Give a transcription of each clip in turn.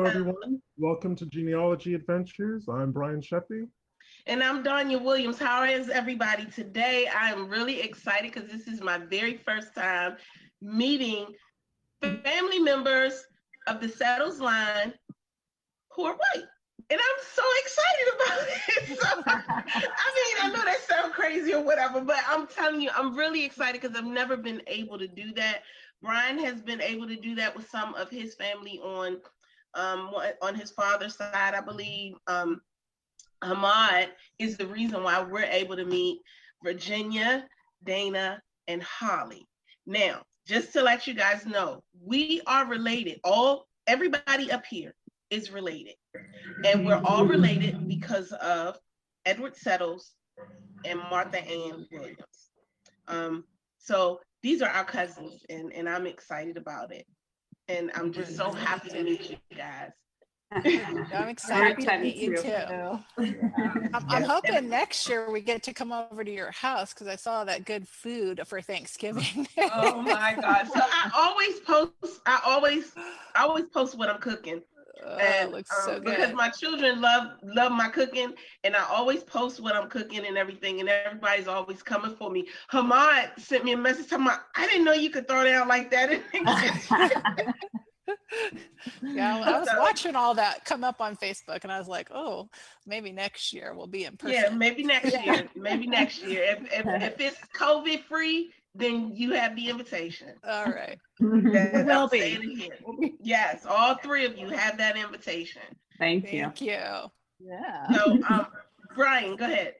Hello, everyone. Welcome to Genealogy Adventures. I'm Brian Sheffey. And I'm Donya Williams. How is everybody today? I'm really excited because this is my very first time meeting family members of the Settles line who are white. And I'm so excited about it. So, I mean, I know that sounds crazy or whatever, but I'm telling you, I'm really excited because I've never been able to do that. Brian has been able to do that with some of his family on um, on his father's side, I believe. Um, Hamad is the reason why we're able to meet Virginia, Dana, and Holly. Now, just to let you guys know, we are related. All everybody up here is related. And we're all related because of Edward Settles and Martha Ann Williams. Um, so these are our cousins, and, and I'm excited about it. And I'm just so happy to meet you guys. I'm excited to meet you too. I'm, I'm hoping next year we get to come over to your house because I saw that good food for Thanksgiving. oh my God. So I always post, I always, I always post what I'm cooking. Oh, and looks um, so because my children love love my cooking and I always post what I'm cooking and everything and everybody's always coming for me. Hamad sent me a message talking about I didn't know you could throw down like that. Yeah, well, I was So- watching all that come up on Facebook and I was like, oh, maybe next year we'll be in person. yeah, maybe next year. Maybe next year. If if, if it's COVID free, then you have the invitation. All right. And will be. again. Yes, all three of you have that invitation. Thank you. Thank you. Yeah. So um Brian, go ahead.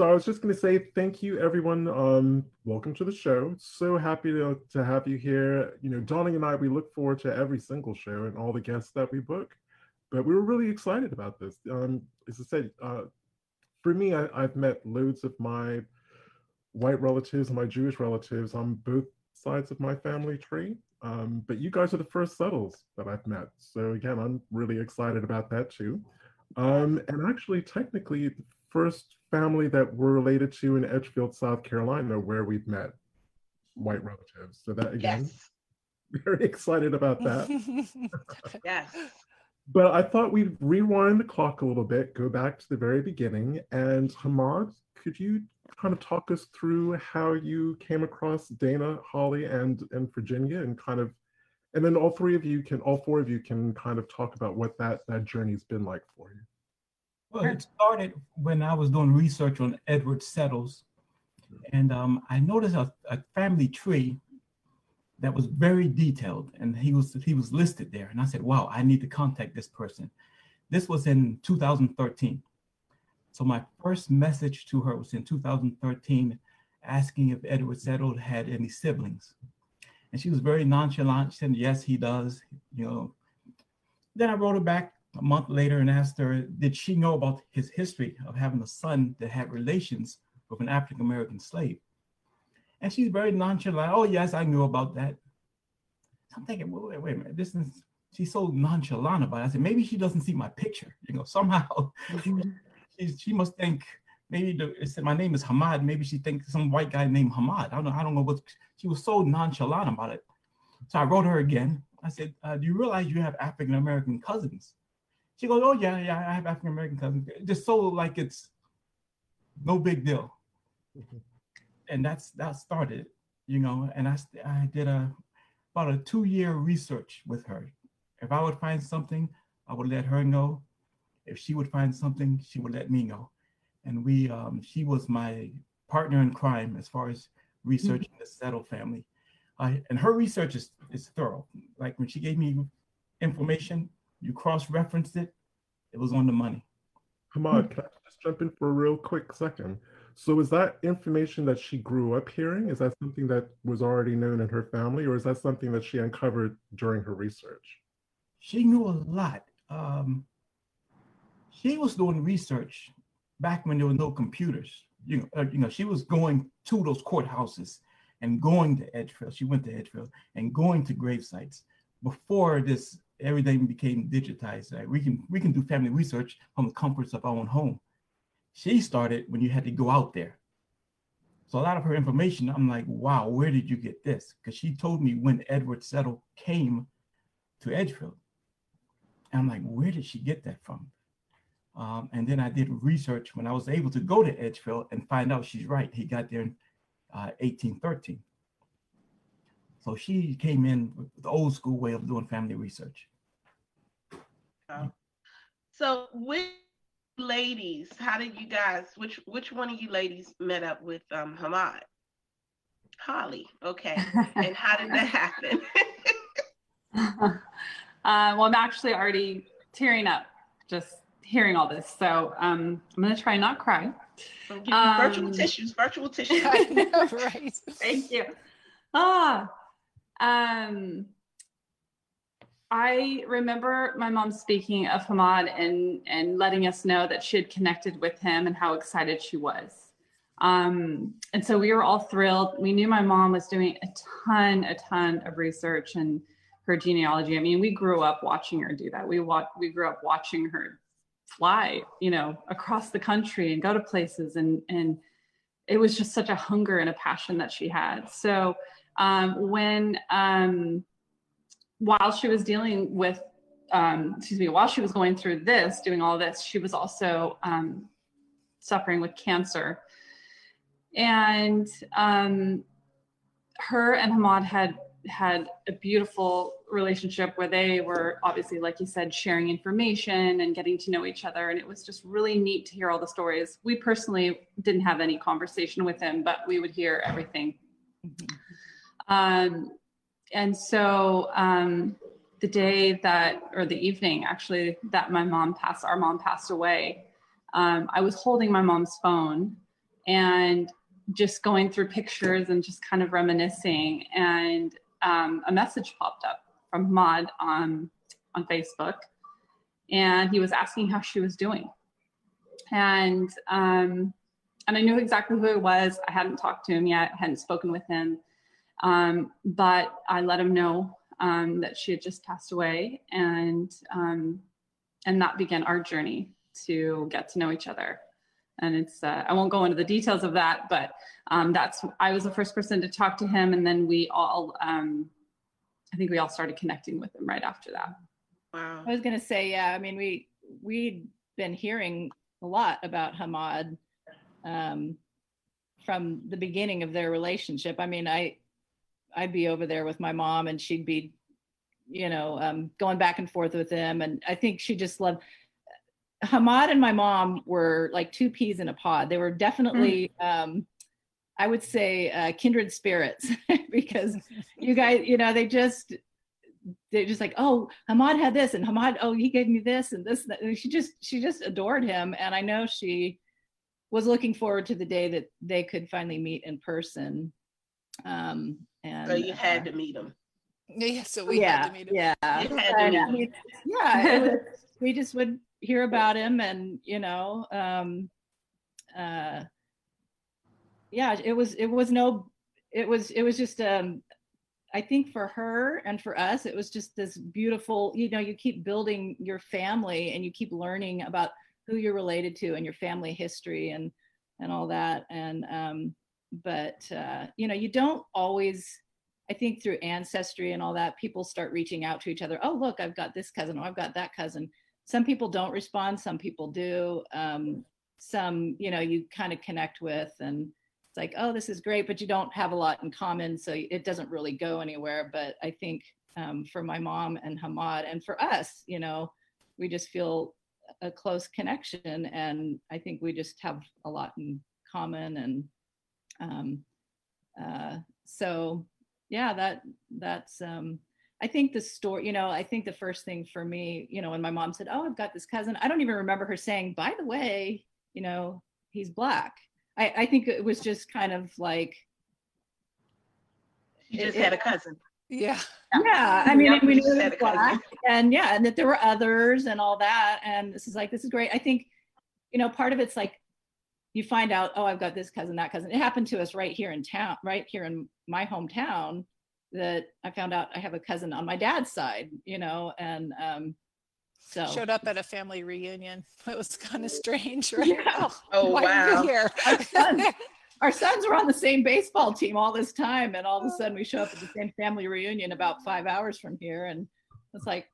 So I was just going to say thank you, everyone. Um, welcome to the show. So happy to, to have you here. You know, Donnie and I, we look forward to every single show and all the guests that we book. But we were really excited about this. Um, as I said, uh, for me, I, I've met loads of my white relatives and my Jewish relatives on both sides of my family tree. Um, but you guys are the first settles that I've met. So again, I'm really excited about that too. Um, and actually, technically, the first family that we're related to in Edgefield, South Carolina, where we've met white relatives. So that again, Yes. very excited about that. Yes. But I thought we'd rewind the clock a little bit, go back to the very beginning. And Hamad, could you kind of talk us through how you came across Dana, Holly, and and Virginia, and kind of, and then all three of you can, all four of you can kind of talk about what that that journey's been like for you. Well, it started when I was doing research on Edward Settles, and um, I noticed a, a family tree that was very detailed, and he was he was listed there. And I said, "Wow, I need to contact this person." This was in 2013. So my first message to her was in 2013, asking if Edward Settles had any siblings, and she was very nonchalant. She said, "Yes, he does." You know. Then I wrote her back a month later and asked her, did she know about his history of having a son that had relations with an African American slave? And she's very nonchalant. Oh, yes, I knew about that. I'm thinking, well, wait, wait a minute. This is she's so nonchalant about it. I said, maybe she doesn't see my picture. You know, somehow she, she must think maybe the, it said my name is Hamad. Maybe she thinks some white guy named Hamad. I don't know. I don't know what she was so nonchalant about it. So I wrote her again. I said, uh, do you realize you have African American cousins? She goes, oh yeah, yeah, I have African American cousins. Just so like it's no big deal. And that's that started, you know. And I I did a about a two year research with her. If I would find something, I would let her know. If she would find something, she would let me know. And we, um, she was my partner in crime as far as researching the Settle family. I, and her research is, is thorough. Like when she gave me information, you cross-referenced it, it was on the money. Hamad, can I just jump in for a real quick second? So is that information that she grew up hearing? Is that something that was already known in her family, or is that something that she uncovered during her research? She knew a lot. Um, she was doing research back when there were no computers. You know, uh, you know, she was going to those courthouses and going to Edgefield. She went to Edgefield and going to grave sites before this everything became digitized. Like we can we can do family research from the comforts of our own home. She started when you had to go out there. So a lot of her information, I'm like, wow, where did you get this? Because she told me when Edward Settle came to Edgefield. And I'm like, where did she get that from? Um, and then I did research when I was able to go to Edgefield and find out she's right. He got there in uh, 1813. So she came in with the old school way of doing family research. So which ladies, how did you guys, which which one of you ladies met up with um Hamad? Holly, okay. and how did that happen? uh, well, I'm actually already tearing up just hearing all this. So um, I'm going to try not cry. Um, virtual tissues, virtual tissues. Know, right? Thank you. Ah, um, I remember my mom speaking of Hamad and and letting us know that she had connected with him and how excited she was. Um, and so we were all thrilled. We knew my mom was doing a ton, a ton of research and her genealogy. I mean, we grew up watching her do that. We watched, we grew up watching her fly, you know, across the country and go to places and and it was just such a hunger and a passion that she had. So um, when um, while she was dealing with um, excuse me, while she was going through this, doing all this, she was also um, suffering with cancer. And um, her and Hamad had had a beautiful relationship where they were obviously, like you said, sharing information and getting to know each other. And it was just really neat to hear all the stories. We personally didn't have any conversation with him, but we would hear everything. Mm-hmm. Um, and so um, the day that, or the evening actually, that my mom passed, our mom passed away, um, I was holding my mom's phone and just going through pictures and just kind of reminiscing. And um, a message popped up from Hamad on on Facebook, and he was asking how she was doing, and um, and I knew exactly who it was. I hadn't talked to him yet, hadn't spoken with him, um, but I let him know um, that she had just passed away, and um, and that began our journey to get to know each other. And it's uh, I won't go into the details of that, but um, that's I was the first person to talk to him, and then we all um, I think we all started connecting with him right after that. Wow. I was going to say, yeah, I mean, we, we'd been hearing a lot about Hamad um, from the beginning of their relationship. I mean, I, I'd be over there with my mom and she'd be, you know, um, going back and forth with him. And I think she just loved, Hamad and my mom were like two peas in a pod. They were definitely, mm. um, I would say uh, kindred spirits because you guys, you know, they just they're just like, oh, Hamad had this, and Hamad, oh, he gave me this and this. And she just she just adored him, and I know she was looking forward to the day that they could finally meet in person. Um, and so you had uh, to meet him. Yeah, so we yeah, had to meet him. Yeah, yeah, yeah. we just would hear about him, and you know, um, uh, yeah, it was it was no it was it was just um I think for her and for us, it was just this beautiful, you know, you keep building your family and you keep learning about who you're related to and your family history and and all that. And um, but uh, you know, you don't always I think through ancestry and all that, people start reaching out to each other. Oh, look, I've got this cousin, or I've got that cousin. Some people don't respond, some people do. Um, some, you know, you kind of connect with and it's like, oh, this is great, but you don't have a lot in common, so it doesn't really go anywhere. But I think um, for my mom and Hamad, and for us, you know, we just feel a close connection, and I think we just have a lot in common, and um, uh, so yeah, that that's. Um, I think the story, you know, I think the first thing for me, you know, when my mom said, "Oh, I've got this cousin," I don't even remember her saying, "By the way, you know, he's black." I, I think it was just kind of like she just it, had a cousin. Yeah. Yeah. I mean, we knew it was and yeah, and that there were others and all that. And this is like, this is great. I think, you know, part of it's like you find out, oh, I've got this cousin, that cousin. It happened to us right here in town, right here in my hometown that I found out I have a cousin on my dad's side, you know, and um, so showed up at a family reunion. It was kind of strange, right? Yeah. Oh, oh wow. here? Our sons, our sons were on the same baseball team all this time, and all of a sudden we show up at the same family reunion about five hours from here, and it's like,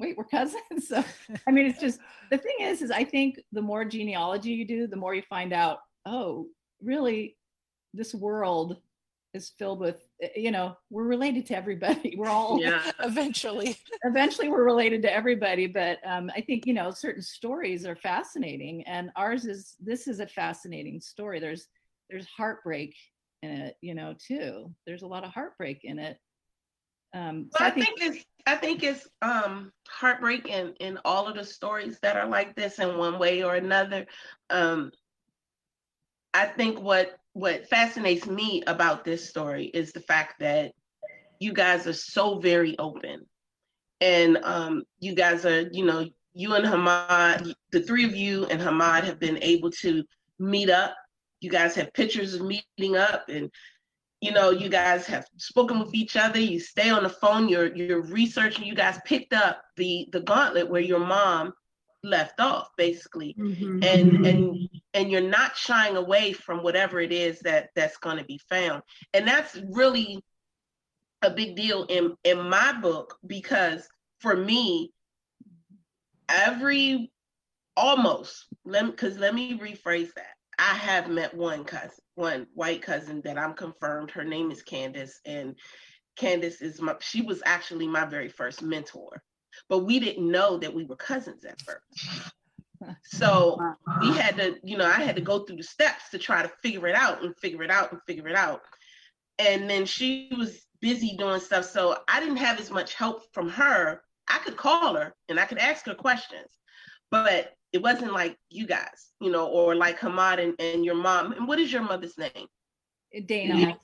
wait, we're cousins. so, I mean, it's just the thing is, is I think the more genealogy you do, the more you find out, oh, really, this world is filled with, eh, you know, we're related to everybody. We're all yeah. eventually, eventually we're related to everybody. But um, I think, you know, certain stories are fascinating and ours is, this is a fascinating story. There's, there's heartbreak in it, you know, too. There's a lot of heartbreak in it. Um, so I, think, I think it's I think it's um, heartbreak in in all of the stories that are like this in one way or another. Um, I think what what fascinates me about this story is the fact that you guys are so very open, and um, you guys are you know you and Hamad, the three of you and Hamad have been able to meet up. You guys have pictures of meeting up and you know you guys have spoken with each other you stay on the phone you're you're researching you guys picked up the the gauntlet where your mom left off basically. Mm-hmm. and and and you're not shying away from whatever it is that that's going to be found. And that's really a big deal in in my book because for me every almost let because let me rephrase that i have met one cousin one white cousin that I'm confirmed. Her name is Candace, and Candace is my. She was actually my very first mentor, but we didn't know that we were cousins at first. So we uh-huh. had to, you know, I had to go through the steps to try to figure it out and figure it out and figure it out. And then she was busy doing stuff, so I didn't have as much help from her. I could call her and I could ask her questions, but it wasn't like you guys, you know, or like Hamad and, and your mom. And what is your mother's name? Dana.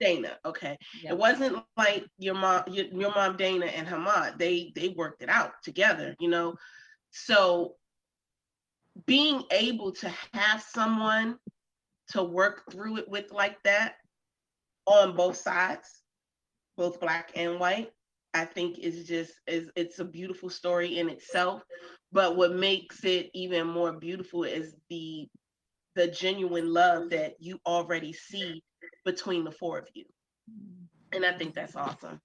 Dana. Okay. Yep. It wasn't like your mom, your, your mom Dana and Hamad. They they worked it out together, you know. So being able to have someone to work through it with like that on both sides, both black and white, I think is just is it's a beautiful story in itself. But what makes it even more beautiful is the the genuine love that you already see between the four of you. And I think that's awesome.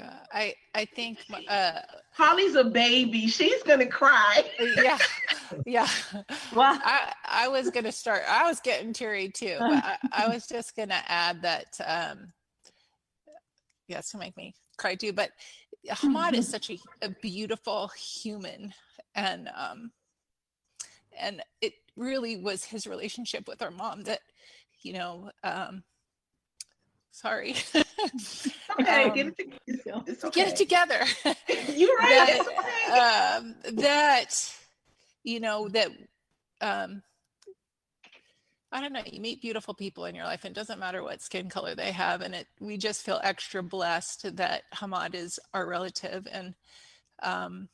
Uh, I I think uh, Holly's a baby. She's gonna cry. yeah, yeah. Well, I I was gonna start. I was getting teary too, but I, I was just gonna add that. Um, yeah, gonna make me cry too. But Hamad is such a, a beautiful human, and um, and it really was his relationship with our mom that, you know, um, sorry. okay, um, get, it okay. get it together. You're right. that, um, that, you know, that um, I don't know, you meet beautiful people in your life and it doesn't matter what skin color they have. And it, we just feel extra blessed that Hamad is our relative. And um,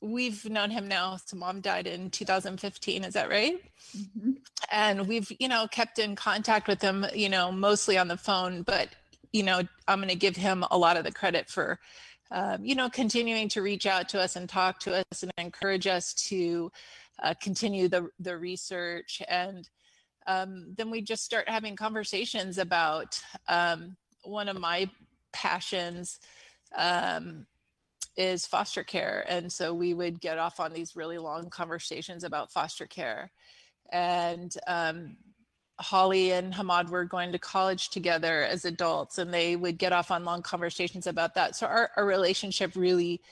we've known him now. So mom died in 2015. Is that right? Mm-hmm. And we've, you know, kept in contact with him, you know, mostly on the phone, but, you know, I'm going to give him a lot of the credit for, um, you know, continuing to reach out to us and talk to us and encourage us to uh, continue the, the research and, um, then we just start having conversations about um, one of my passions um, is foster care. And so we would get off on these really long conversations about foster care. And um, Holly and Hamad were going to college together as adults, and they would get off on long conversations about that. So our, our relationship really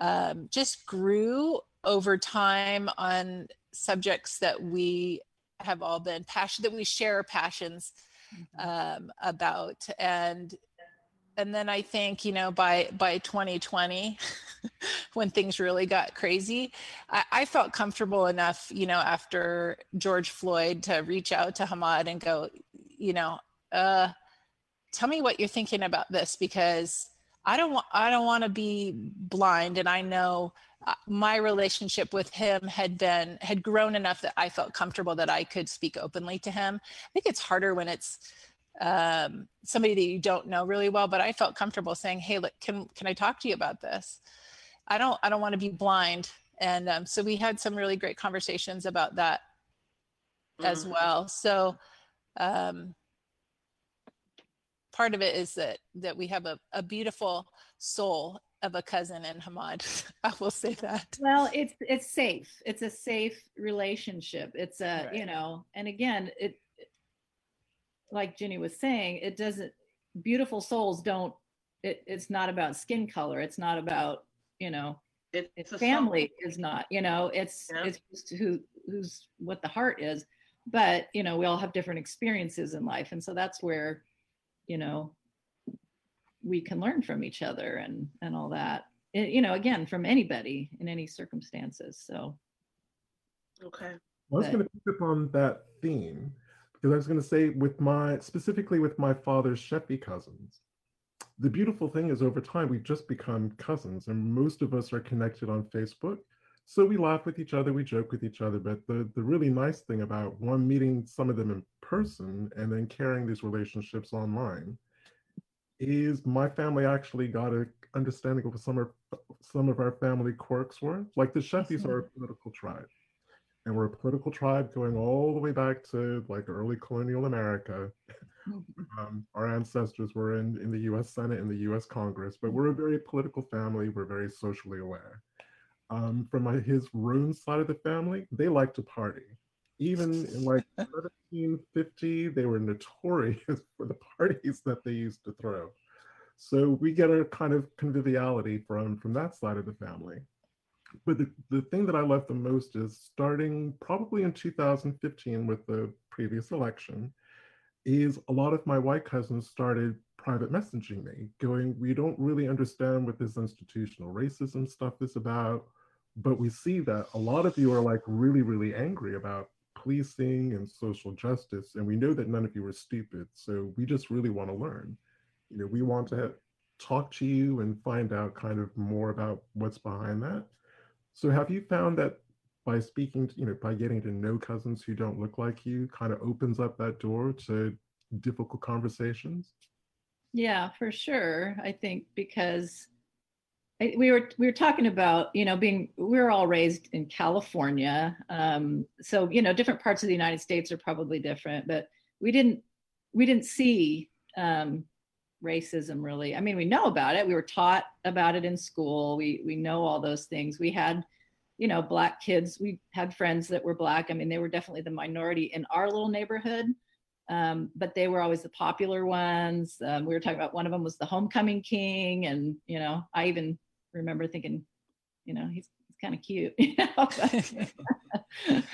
um, just grew over time on subjects that we have all been passionate that we share passions mm-hmm. um, about and and then i think you know by by 2020 when things really got crazy I, I, felt comfortable enough you know after george floyd to reach out to hamad and go you know uh tell me what you're thinking about this because i don't want i don't want to be blind and i know my relationship with him had been had grown enough that I felt comfortable that I could speak openly to him. I think it's harder when it's um, somebody that you don't know really well, but I felt comfortable saying, "Hey, look, can can I talk to you about this? I don't I don't want to be blind." And um, so we had some really great conversations about that mm-hmm. as well. So um, part of it is that that we have a, a beautiful soul of a cousin in Hamad. I will say that. Well, it's it's safe. It's a safe relationship. It's a Right. you know, and again, it like Jenny was saying, it doesn't. Beautiful souls don't. It, it's not about skin color. It's not about you know. It's, It's a family is not. You know, it's Yeah. it's just who who's what the heart is. But you know, we all have different experiences in life, and so that's where, you know, we can learn from each other and and all that it- you know again from anybody in any circumstances so song. Okay. I was But- going to pick up on that theme because I was going to say with my specifically with my father's Sheffey cousins. The beautiful thing is over time we've just become cousins and most of us are connected on Facebook. So we laugh with each other, we joke with each other, but the the really nice thing about one meeting some of them in person and then carrying these relationships online is my family actually got a understanding of what some of some of our family quirks were. Like the Sheffeys are a political tribe and we're a political tribe going all the way back to like early colonial America. Um, our ancestors were in, in the US Senate and the US Congress, but we're a very political family. We're very socially aware. Um, from my, his Rhone side of the family, they like to party. Even in like 1750, they were notorious for the parties that they used to throw. So we get a kind of conviviality from, from that side of the family. But the, the thing that I love the most is starting probably in 2015 with the previous election, is a lot of my white cousins started private messaging me, going, We don't really understand what this institutional racism stuff is about, but we see that a lot of you are like really, really angry about policing and social justice. And we know that none of you are stupid. So we just really want to learn. You know, we want to talk to you and find out kind of more about what's behind that. So have you found that by speaking, to, you know, by getting to know cousins who don't look like you, kind of opens up that door to difficult conversations? yeah for sure i think because We were we were talking about you know being we were all raised in california um so you know different parts of the united states are probably different but we didn't we didn't see um racism really. I mean we know about it. We were taught about it in school. We we know all those things. We had you know black kids. We had friends that were black. I mean they were definitely the minority in our little neighborhood um, but they were always the popular ones. Um, we were talking about one of them was the homecoming king and you know i even remember thinking you know he's, he's kind of cute you know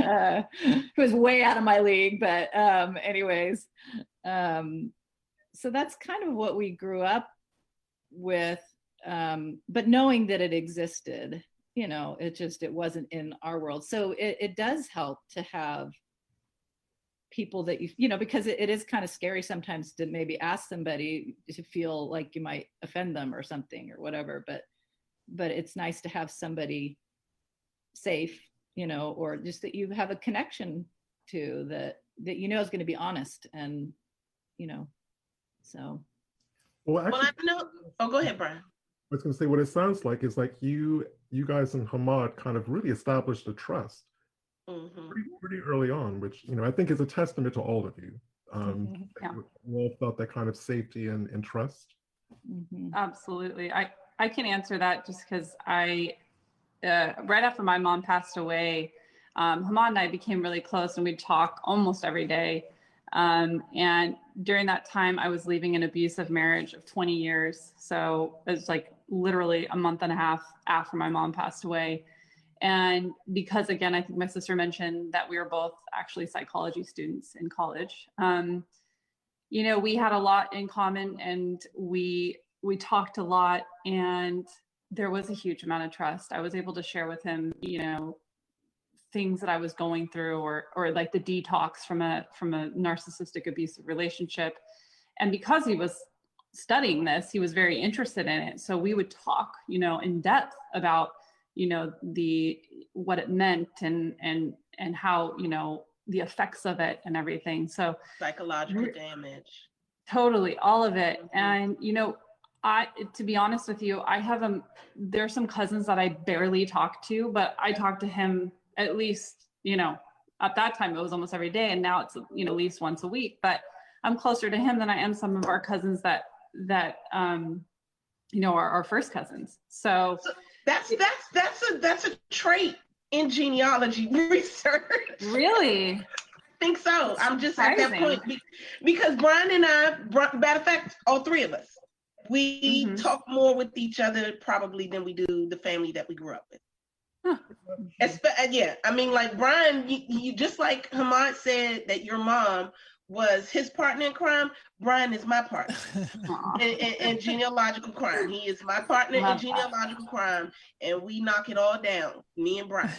uh, he was way out of my league but um, anyways um, so that's kind of what we grew up with um, but knowing that it existed you know it just it wasn't in our world. So it, it does help to have people that you you know because it, it is kind of scary sometimes to maybe ask somebody to feel like you might offend them or something or whatever but but it's nice to have somebody safe you know or just that you have a connection to that that you know is going to be honest and you know so Well, actually, Well, I know. Oh, go ahead, Brian. I was going to say what it sounds like is like you, you guys in Hamad kind of really established a trust hmm pretty, pretty early on, which you know I think is a testament to all of you. Um, Mhm. Yeah. We all felt that kind of safety and, and trust. mhm. Absolutely. I, I can answer that just because I, uh, right after my mom passed away, um, Hamad and I became really close and we'd talk almost every day. Um, and during that time, I was leaving an abusive marriage of 20 years. So it was like literally a month and a half after my mom passed away. And because, again, I think my sister mentioned that we were both actually psychology students in college. Um, you know, we had a lot in common and we we talked a lot and there was a huge amount of trust. I was able to share with him, you know, things that I was going through or or like the detox from a from a narcissistic abusive relationship. And because he was studying this, he was very interested in it. So we would talk, you know, in depth about, you know, the what it meant and and and how, you know, the effects of it and everything. So Psychological damage. totally all of it Mhm. and you know i to be honest with you i have um there's some cousins that i barely talk to but i talk to him at least you know at that time it was almost every day and now it's you know at least once a week but i'm closer to him than i am some of our cousins that that um you know, our, our first cousins. So that's that's that's a that's a trait in genealogy research. Really? Think so. That's I'm just at that point because Brian and I, matter of fact, all three of us, we Mhm. talk more with each other probably than we do the family that we grew up with. Huh. Espe- uh, yeah, I mean, like Brian, you, you just like Hamad said that your mom was his partner in crime. Brian is my partner in, in, in genealogical crime. He is my partner in genealogical crime, and we knock it all down, me and Brian.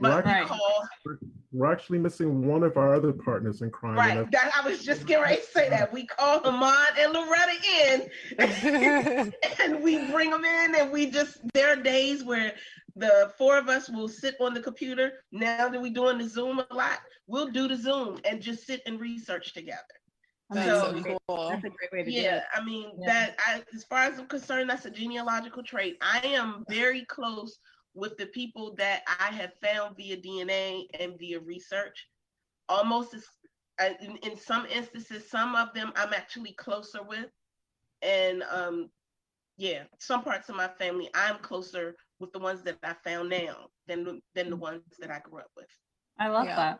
Right. But we Right. call We're actually missing one of our other partners in crime. right. That I was just getting ready to say that we call Hamad and Loretta in, and we bring them in, and we just there are days where the four of us will sit on the computer. Now that we're doing the Zoom a lot, we'll do the Zoom and just sit and research together. That's So- so cool. That's a great way to do Yeah, it. I mean Yeah. that. I, as far as I'm concerned, that's a genealogical trait. I am very close with the people that I have found via DNA and via research. Almost as, uh, in, in some instances, some of them I'm actually closer with, and um, yeah, some parts of my family I'm closer with the ones that I found now than the- than the ones that I grew up with. I love Yeah. that.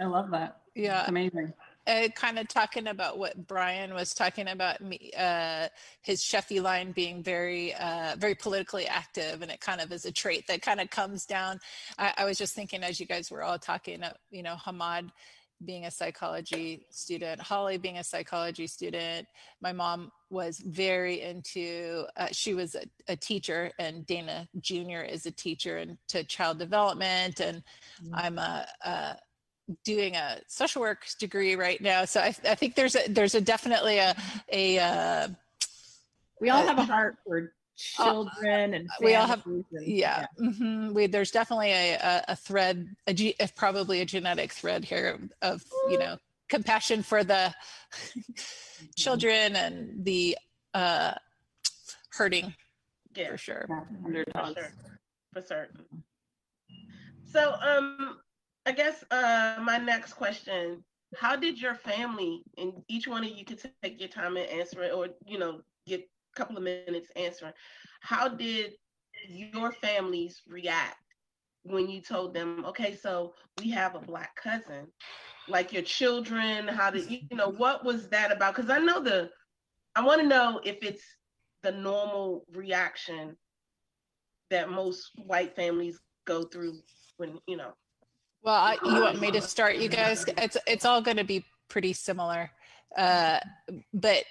I love that. Yeah. It's amazing. Uh, kind of talking about what Brian was talking about me, uh, his Sheffey line being very, uh, very politically active, and it kind of is a trait that kind of comes down. I, I was just thinking as you guys were all talking, uh, you know, Hamad being a psychology student, Holly being a psychology student. My mom was very into. Uh, she was a, a teacher, and Dana Jr. is a teacher into child development, and I'm a. a doing a social work degree right now so i, I think there's a there's a definitely a a uh, We all Uh, have a heart for children and we all have- and- yeah, mhm. we there's definitely a a, a thread a ge- uh, probably a genetic thread here of you know compassion for the children and the uh hurting Yeah. for sure Yeah, For sure. For certain. So, um, I guess uh, my next question: How did your family, and each one of you could take your time and answer it, or you know, get a couple of minutes answering. How did your families react when you told them, okay, so we have a black cousin? Like your children, how did you, you know, what was that about? Because I know the, I want to know if it's the normal reaction that most white families go through when you know Well, I, you want me to start, you guys? It's it's all going to be pretty similar, uh, but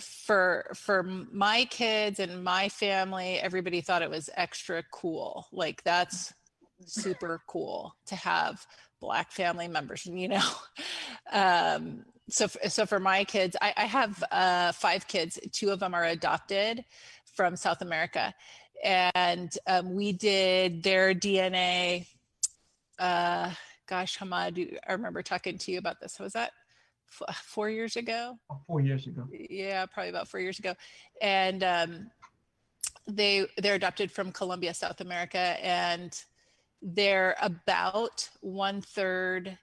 for for my kids and my family, everybody thought it was extra cool. Like that's super cool to have black family members. You know, um, so so for my kids, I, I have uh, five kids. Two of them are adopted from South America, and um, we did their DNA uh gosh hamad i remember talking to you about this. Was that f- four years ago? Four years ago. yeah probably about four years ago. And um they they're adopted from colombia south america and they're about one third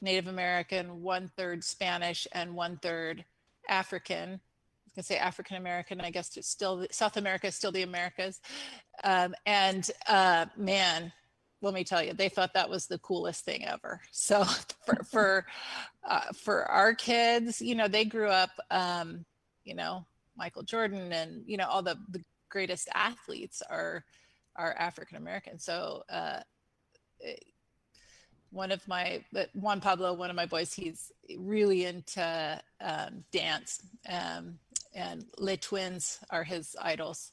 native american one third spanish and one third african. I to say african american i guess it's still south america is still the americas. Um, and uh, man let me tell you, they thought that was the coolest thing ever. So for for uh, for our kids, you know, they grew up, um, you know, Michael Jordan and you know all the the greatest athletes are are African American. So uh, it- one of my Juan Pablo, one of my boys, he's really into um, dance, um, and Les Twins are his idols,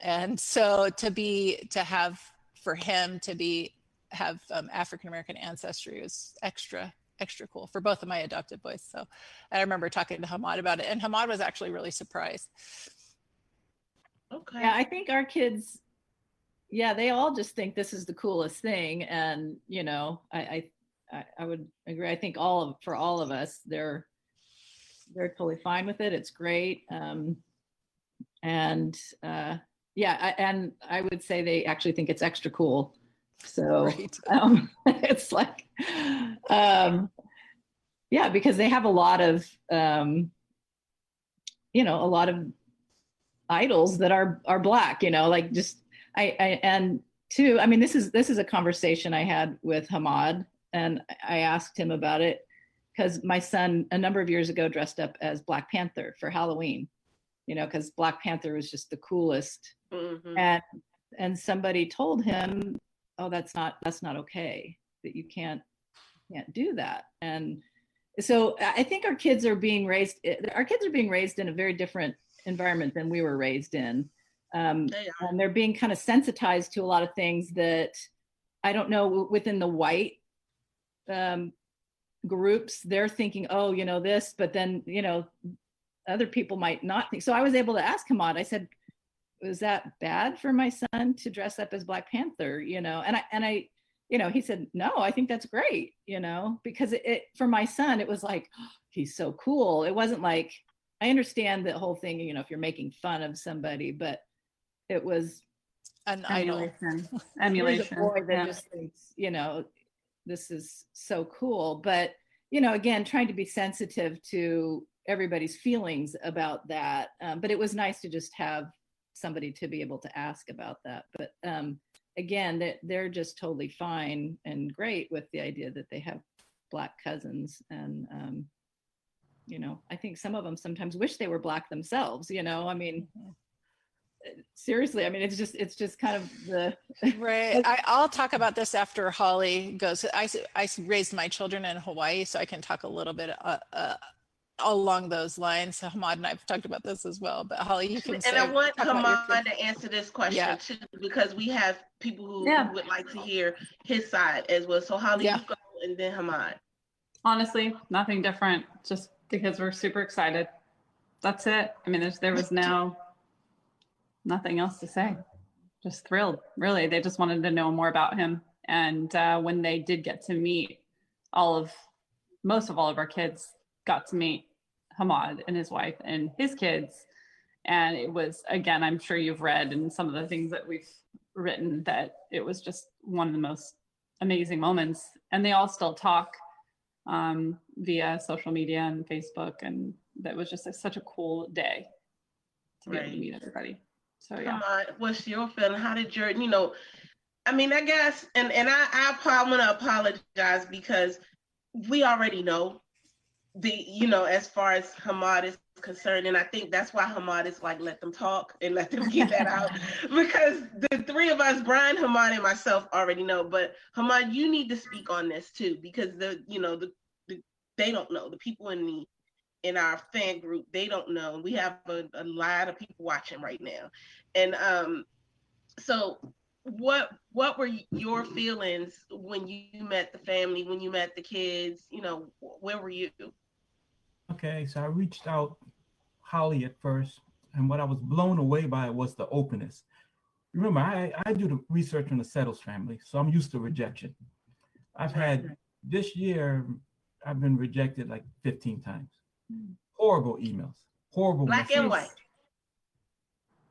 and so to be to have for him to be have um, African American ancestry was extra extra cool for both of my adopted boys. So I remember talking to Hamad about it, and Hamad was actually really surprised. okay Yeah, I think our kids, yeah, they all just think this is the coolest thing, and you know, I, I, I, I would agree. I think all of for all of us, they're they're totally fine with it. It's great, um, and uh, yeah, I, and I would say they actually think it's extra cool. So Right. um, it's like, um, yeah, because they have a lot of, um, you know, a lot of idols that are are black you know like just I, I and two i mean this is this is a conversation i had with hamad and i asked him about it because my son a number of years ago dressed up as black panther for halloween you know because black panther was just the coolest Mhm. and and somebody told him oh that's not that's not okay that you can't can't do that and so i think our kids are being raised eh, our kids are being raised in a very different environment than we were raised in um, They and they're being kind of sensitized to a lot of things that i don't know within the white um, groups they're thinking oh you know this but then you know other people might not think so i was able to ask Hamad. i said was that bad for my son to dress up as black panther you know and i and i you know he said no i think that's great you know because it, it for my son it was like he's so cool it wasn't like i understand the whole thing you know if you're making fun of somebody but it was An idol. Emulation. here's Emulation. a boy that yeah. just thinks, you know, this is so cool. But, you know, again, trying to be sensitive to everybody's feelings about that. Um, but it was nice to just have somebody to be able to ask about that. But um, again, that they're just totally fine and great with the idea that they have black cousins. And, um, you know, I think some of them sometimes wish they were black themselves, you know, I mean, seriously, I mean, it's just, it's just kind of the, Right. I, I'll talk about this after Holly goes. I, I raised my children in Hawaii, so I can talk a little bit uh, uh, along those lines. Hamad and I've talked about this as well. But Holly, you can. And say- I want talk your Hamad to answer this question Yeah. too, because we have people who, who Yeah. would like to hear his side as well. So Holly, Yeah. you go and then Hamad. Honestly, nothing different. Just because we're super excited. That's it. I mean, there's, there was no nothing else to say. Just thrilled. Really, they just wanted to know more about him. And uh, when they did get to meet all of, most of all of our kids, got to meet Hamad and his wife and his kids. And it was again, I'm sure you've read and some of the things that we've written that it was just one of the most amazing moments. And they all still talk um, via social media and Facebook, and that was just a, such a cool day to be able to meet everybody. So yeah, Hamad, what's your feeling? How did your, you know, I mean, I guess, and and I I apo- want to apologize because we already know the, you know, as far as Hamad is concerned, and I think that's why Hamad is like, let them talk and let them get that out. Because the three of us, Brian, Hamad, and myself, already know. But Hamad, you need to speak on this too because the, you know, the, the they don't know. The people in the in our fan group they don't know. We have a, a lot of people watching right now. And um so what what were your feelings when you met the family when you met the kids? You know where were you Okay, so I reached out Holly at first, and what I was blown away by was the openness. Remember, I, I do the research on the Settles family, so I'm used to rejection. I've had this year, I've been rejected like 15 times. Horrible emails, horrible. black and white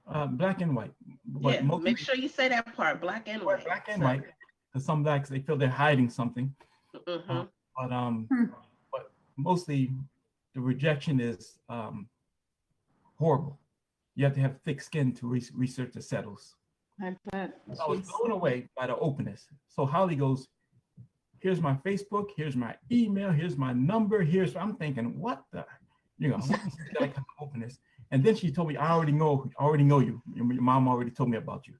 Uh, black and white. But yeah make sure you say that part black and white Black and white. Because some blacks they feel they're hiding something. hmm But um, Hmm. but mostly the rejection is um, horrible. You have to have thick skin to re- research the settles. I bet. I was blown away by the openness. So Holly goes, "Here's my Facebook. Here's my email. Here's my number. Here's." I'm thinking, what the, you know, that kind of openness? And then she told me, "I already know. I already know you. Your mom already told me about you."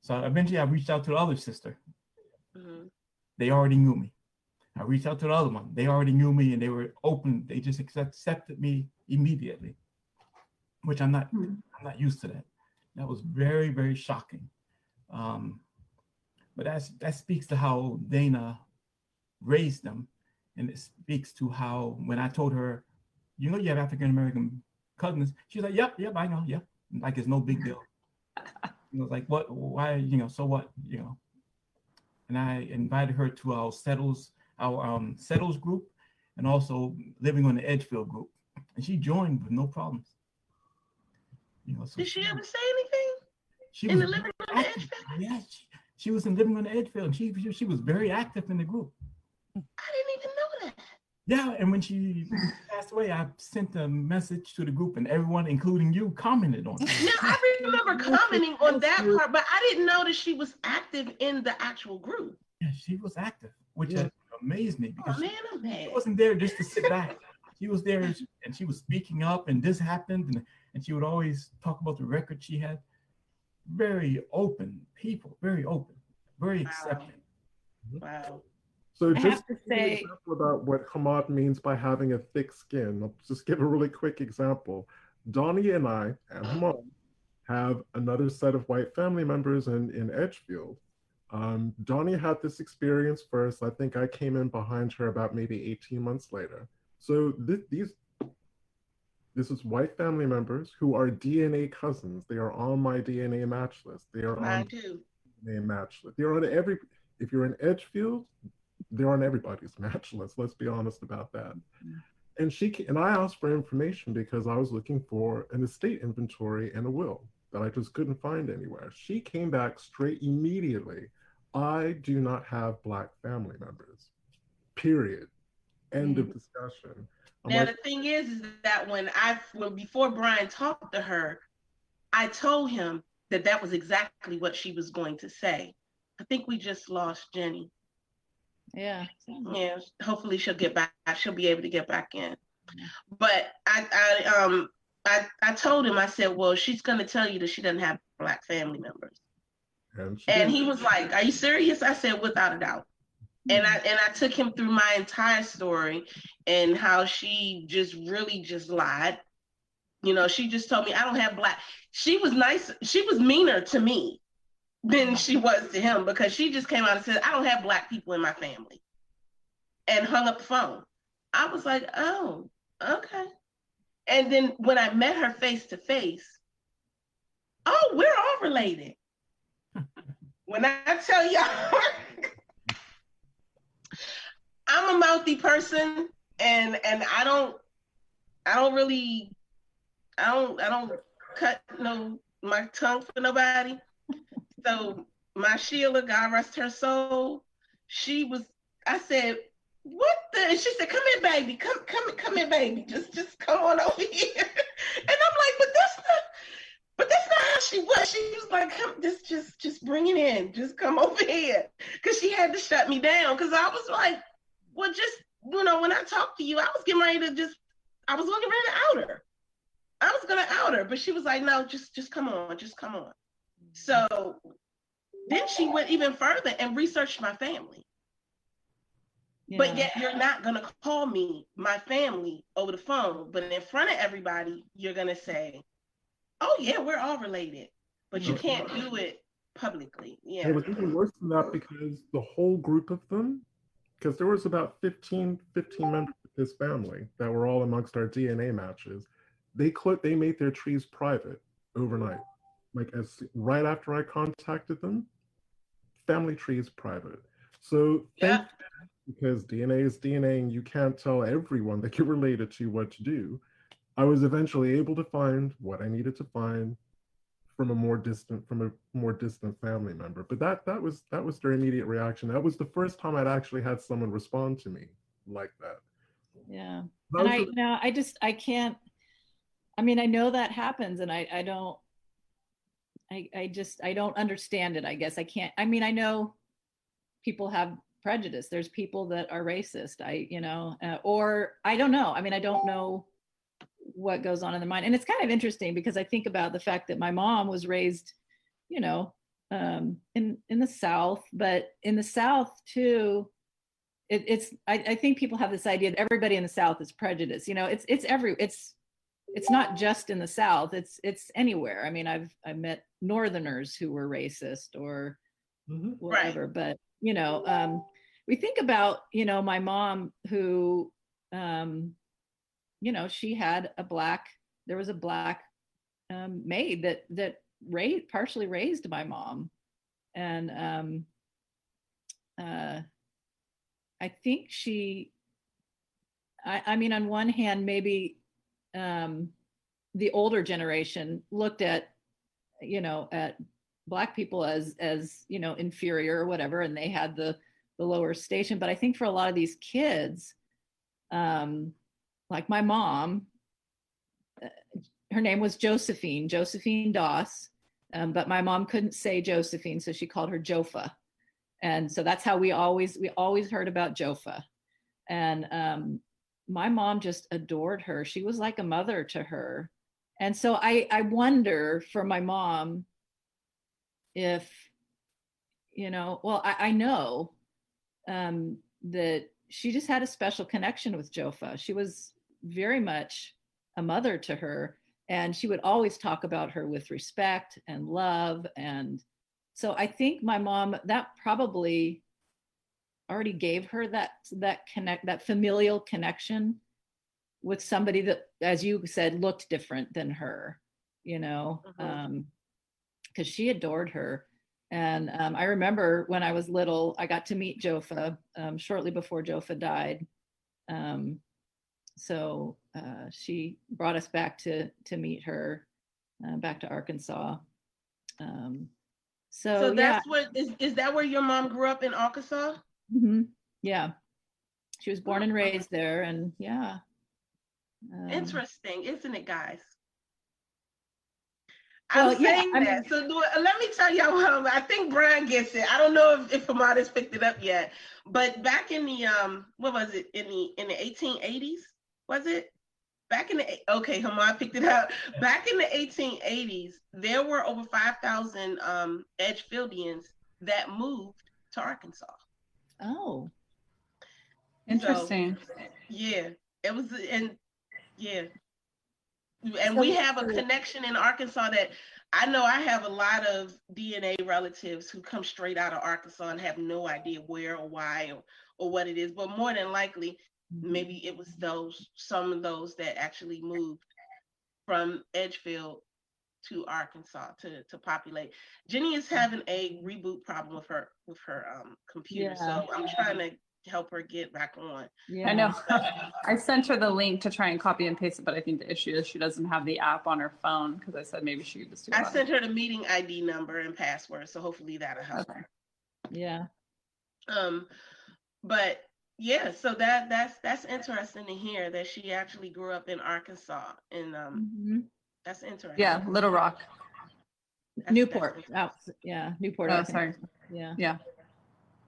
So eventually, I reached out to the other sister. hmm they already knew me. I reached out to the other one. They already knew me and they were open. They just accept, accepted me immediately, which I'm not. Hmm. I'm not used to that. That was very very shocking. Um, but that's that speaks to how Dana raised them, and it speaks to how when I told her, you know, you have African American cousins. She's like, yep, yep, I know, yep. Like it's no big deal. You was like what? Why? You know, so what? You know and I invited her to our settles our um, settles group and also living on the Edgefield group, and she joined with no problems. You know, so did she ever say anything she in was the living room very at active. Edgefield? Yeah, she, she was in living on the Edgefield, and she she was very active in the group. i didn't even know that Yeah, and when she passed away, I sent a message to the group, and everyone, including you, commented on it. Now I remember commenting on that part, but I didn't know that she was active in the actual group. Yeah, she was active, which Yeah. Amazed me Oh because man, I'm she wasn't there just to sit back. She was there and she was speaking up, and this happened, and, and she would always talk about the record she had. Very open people, very open, very Wow. accepting. Wow. So I just to give you an say- example about what Hamad means by having a thick skin. I'll just give a really quick example. Donnie and I and uh-huh. Hamad have another set of white family members in, in Edgefield. Um, Donnie had this experience first. I think I came in behind her about maybe 18 months later. So th- these this is white family members who are DNA cousins. They are on my DNA match list. They are Mine on too. name match list. They're on every. If you're in Edgefield, they're on everybody's match list. Let's be honest about that. And she and I asked for information because I was looking for an estate inventory and a will that I just couldn't find anywhere. She came back straight immediately. I do not have black family members. Period. End of discussion. I'm Now like, the thing is, is that when I when before Brian talked to her, I told him that that was exactly what she was going to say. I think we just lost Jenny. Yeah. Yeah, hopefully she'll get back. She'll be able to get back in. But I, I um I I told him I said, well, she's going to tell you that she doesn't have black family members. And she And did. he was like, "Are you serious?" I said, "Without a doubt." And I and I took him through my entire story and how she just really just lied. You know, she just told me I don't have black. She was nice. She was meaner to me than she was to him because she just came out and said, "I don't have black people in my family," and hung up the phone. I was like, "Oh, okay." And then when I met her face to face, oh, we're all related. When I tell y'all, I'm a mouthy person, and and I don't, I don't really, I don't, I don't cut no my tongue for nobody. So my Sheila, God rest her soul, she was. I said, "What the?" And she said, "Come in, baby. Come, come, come in, baby. Just, just come on over here." And I'm like, "But that's not." But that's not how she was. She was like, "Come, just, just, just bring it in. Just come over here," because she had to shut me down. Because I was like, "Well, just you know, when I talked to you, I was getting ready to just, I was looking ready to out her. I was gonna out her, but she was like, "No, just, just come on, just come on." So then she went even further and researched my family. But yet you're not gonna call me my family over the phone, but in front of everybody, you're gonna say, "Oh yeah, we're all related," but you can't do it publicly. Yeah. It was even worse than that because the whole group of them, because there was about 15, 15 members of his family that were all amongst our DNA matches, they cl- they made their trees private overnight. Like as right after I contacted them, family trees private. So Yeah. because DNA is DNA and you can't tell everyone that you're related to what to do. I was eventually able to find what I needed to find from a more distant from a more distant family member. But that that was that was their immediate reaction. That was the first time I'd actually had someone respond to me like that. Yeah. That and I, the- you know, I just, I can't, I mean, I know that happens and I, I don't, I, I just, I don't understand it. I guess I can't, I mean, I know people have prejudice. There's people that are racist. I, you know, uh, or I don't know. I mean, I don't know what goes on in the mind. And it's kind of interesting because I think about the fact that my mom was raised, you know, um, in, in the South, but in the South too, it, it's I, I think people have this idea that everybody in the south is prejudiced you know it's it's every it's it's not just in the south it's it's anywhere i mean i've i've met northerners who were racist or Mhm. whatever but you know um we think about you know my mom who um you know she had a black there was a black um maid that that raised partially raised my mom and um uh I think she, I, I mean, on one hand, maybe um, the older generation looked at, you know, at black people as as you know inferior or whatever, and they had the the lower station. But I think for a lot of these kids, um, like my mom, uh, her name was Josephine, Josephine Doss, um, but my mom couldn't say Josephine, so she called her Jofa. And so that's how we always we always heard about Jofa. And um, my mom just adored her. She was like a mother to her. And so I I wonder for my mom if you know, well, I, I know um, that she just had a special connection with Jofa. She was very much a mother to her, and she would always talk about her with respect and love. And so I think my mom that probably already gave her that that connect that familial connection with somebody that, as you said, looked different than her. You know, because mm-hmm. um, she adored her and um, I remember when I was little, I got to meet Jofa um, shortly before Jofa died. Um, so uh, she brought us back to to meet her, uh, back to Arkansas. Um, so, so that's yeah. what is is that where your mom grew up in Arkansas? Mm-hmm. Yeah, she was born and raised there, and yeah. Um, Interesting, isn't it, guys? I'm well, saying yeah, that. so do, let me tell y'all I think Brian gets it. I don't know if, if Hamad's picked it up yet, but back in the um, what was it in the in the 1880s? Was it back in the okay? Hamad picked it up. Back in the 1880s, there were over 5,000 um, Edgefieldians that moved to Arkansas. Oh, interesting. So, yeah, it was, and yeah, and we have a connection in Arkansas that I know I have a lot of DNA relatives who come straight out of Arkansas and have no idea where or why or, or what it is, but more than likely. Maybe it was those some of those that actually moved from Edgefield to Arkansas to to populate. Jenny is having a reboot problem with her with her um, computer, yeah. so I'm trying to help her get back on. Yeah, I know. I sent her the link to try and copy and paste it, but I think the issue is she doesn't have the app on her phone because I said maybe she could just do. I sent her the meeting ID number and password, so hopefully that'll help okay. her. Yeah. Um, but yeah, so that that's that's interesting to hear that she actually grew up in Arkansas, and um, mm-hmm. that's interesting. Yeah, Little Rock. That's, Newport. That's oh, yeah, Newport. Oh, sorry. Yeah. Yeah.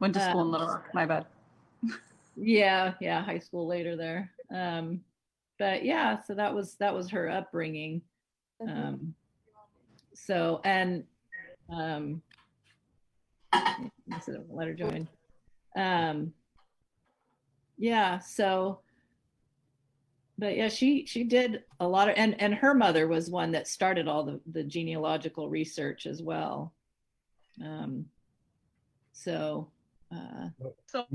Went to school uh, in Little Rock. My bad yeah, yeah, high school later there. Um, but yeah, so that was that was her upbringing. Mm-hmm. Um, so and um, let her join. Um, yeah, so but yeah, she she did a lot of and and her mother was one that started all the the genealogical research as well. Um, so uh, so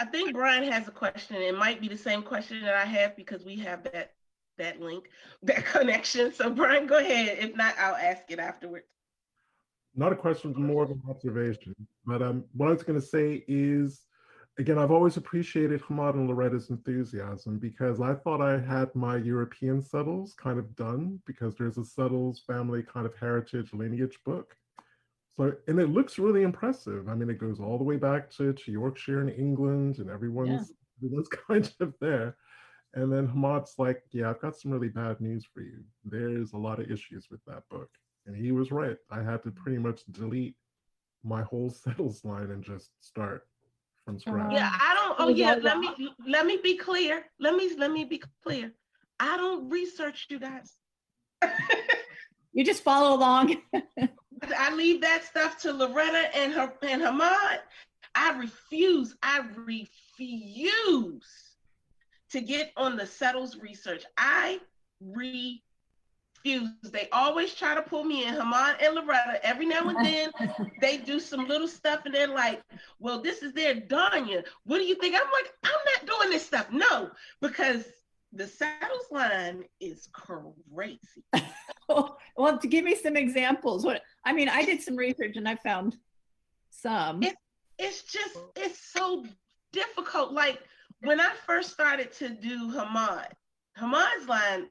I think Brian has a question. It might be the same question that I have because we have that that link, that connection. So Brian, go ahead. If not, I'll ask it afterwards. Not a question, more of an observation. But um, what I was going to say is, again, I've always appreciated Hamad and Loretta's enthusiasm because I thought I had my European settles kind of done because there's a settles family kind of heritage lineage book. So, and it looks really impressive. I mean, it goes all the way back to, to Yorkshire in England, and everyone's yeah. everyone's kind of there. And then Hamad's like, "Yeah, I've got some really bad news for you. There's a lot of issues with that book." And he was right. I had to pretty much delete my whole settles line and just start from uh-huh. scratch. Yeah, I don't. Oh yeah, let me let me be clear. Let me let me be clear. I don't research you guys. you just follow along. I leave that stuff to Loretta and her and Hamad. I refuse. I refuse to get on the settles research. I refuse. They always try to pull me in. Hamad and Loretta. Every now and then they do some little stuff and they're like, "Well, this is their Danya. What do you think?" I'm like, "I'm not doing this stuff. No, because." the Settles line is crazy. Oh, well, to give me some examples, what I mean, I did some research and I found some. It, it's just it's so difficult. Like when I first started to do Hamad, Hamad's line,